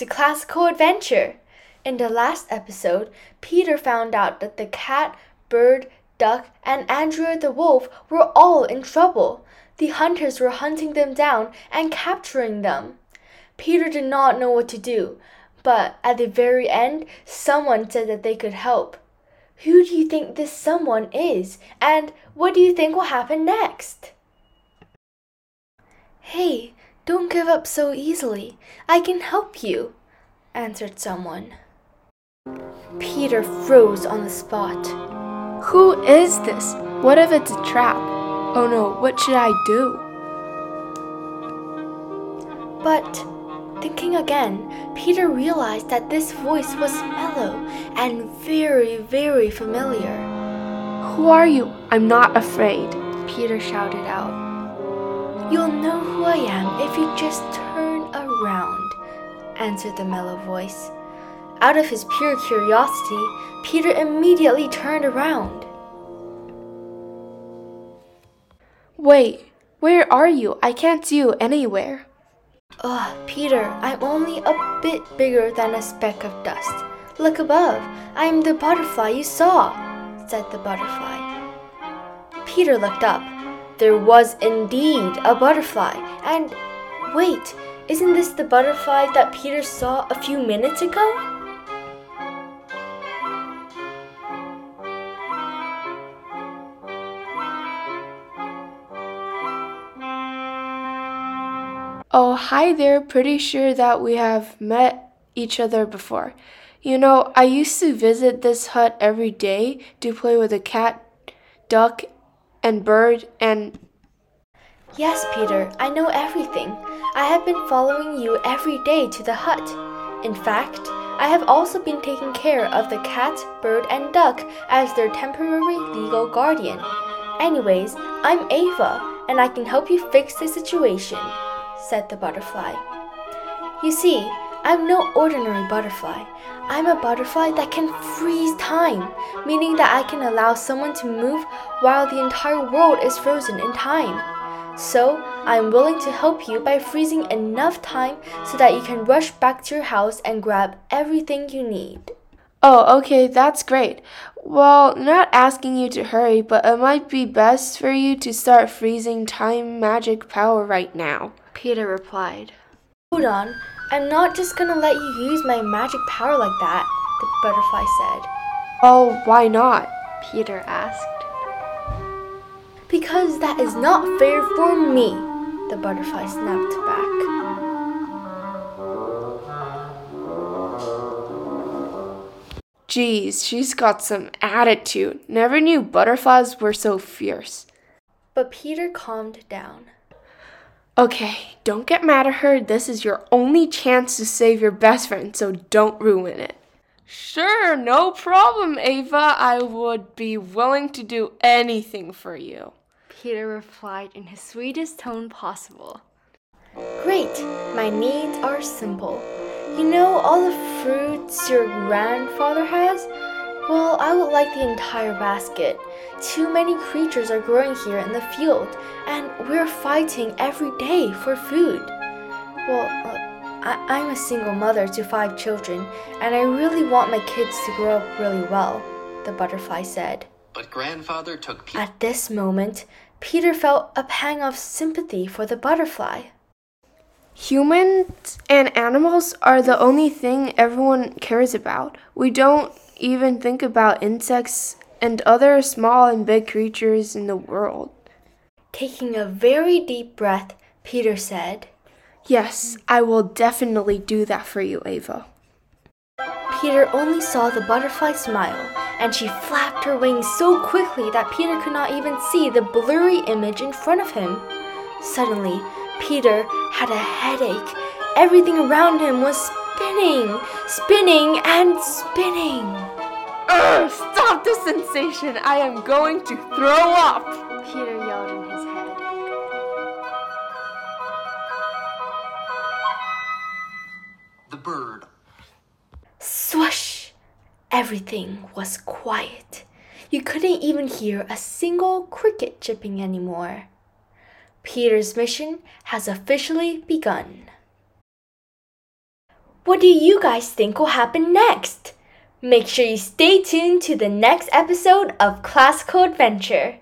To Classical Adventure. In the last episode, Peter found out that the cat, bird, duck, and Andrew the wolf were all in trouble. The hunters were hunting them down and capturing them. Peter did not know what to do, but at the very end, someone said that they could help. Who do you think this someone is? And what do you think will happen next? Don't give up so easily. I can help you, answered someone. Peter froze on the spot. Who is this? What if it's a trap? Oh no, what should I do? But thinking again, Peter realized that this voice was mellow and very, very familiar. Who are you? I'm not afraid. Peter shouted out. You'll know who I am if you just turn around, answered the mellow voice. Out of his pure curiosity, Peter immediately turned around. Wait, where are you? I can't see you anywhere. Ugh, Peter, I'm only a bit bigger than a speck of dust. Look above. I'm the butterfly you saw, said the butterfly. Peter looked up. There was indeed a butterfly. And wait, isn't this the butterfly that Peter saw a few minutes ago? Oh, hi there. Pretty sure that we have met each other before. You know, I used to visit this hut every day to play with a cat, duck, and bird, and. Yes, Peter, I know everything. I have been following you every day to the hut. In fact, I have also been taking care of the cat, bird, and duck as their temporary legal guardian. Anyways, I'm Ava, and I can help you fix the situation said the butterfly. You see, I'm no ordinary butterfly. I'm a butterfly that can freeze time, meaning that I can allow someone to move while the entire world is frozen in time. So, I'm willing to help you by freezing enough time so that you can rush back to your house and grab everything you need. Oh, okay, that's great. Well, not asking you to hurry, but it might be best for you to start freezing time magic power right now. Peter replied. Hold on, I'm not just gonna let you use my magic power like that, the butterfly said. Oh, why not? Peter asked. Because that is not fair for me, the butterfly snapped back. Geez, she's got some attitude. Never knew butterflies were so fierce. But Peter calmed down. Okay, don't get mad at her. This is your only chance to save your best friend, so don't ruin it. Sure, no problem, Ava. I would be willing to do anything for you. Peter replied in his sweetest tone possible. Great, my needs are simple. You know all the fruits your grandfather has? Well, I would like the entire basket. Too many creatures are growing here in the field, and we're fighting every day for food. Well, uh, I- I'm a single mother to five children, and I really want my kids to grow up really well, the butterfly said. But grandfather took Pe- At this moment, Peter felt a pang of sympathy for the butterfly. Humans and animals are the only thing everyone cares about. We don't even think about insects and other small and big creatures in the world. Taking a very deep breath, Peter said, Yes, I will definitely do that for you, Ava. Peter only saw the butterfly smile, and she flapped her wings so quickly that Peter could not even see the blurry image in front of him. Suddenly, Peter had a headache. Everything around him was spinning, spinning, and spinning. Urgh, stop the sensation! I am going to throw up! Peter yelled in his head. the bird. Swish! Everything was quiet. You couldn't even hear a single cricket chirping anymore. Peter's mission has officially begun. What do you guys think will happen next? Make sure you stay tuned to the next episode of Classical Adventure.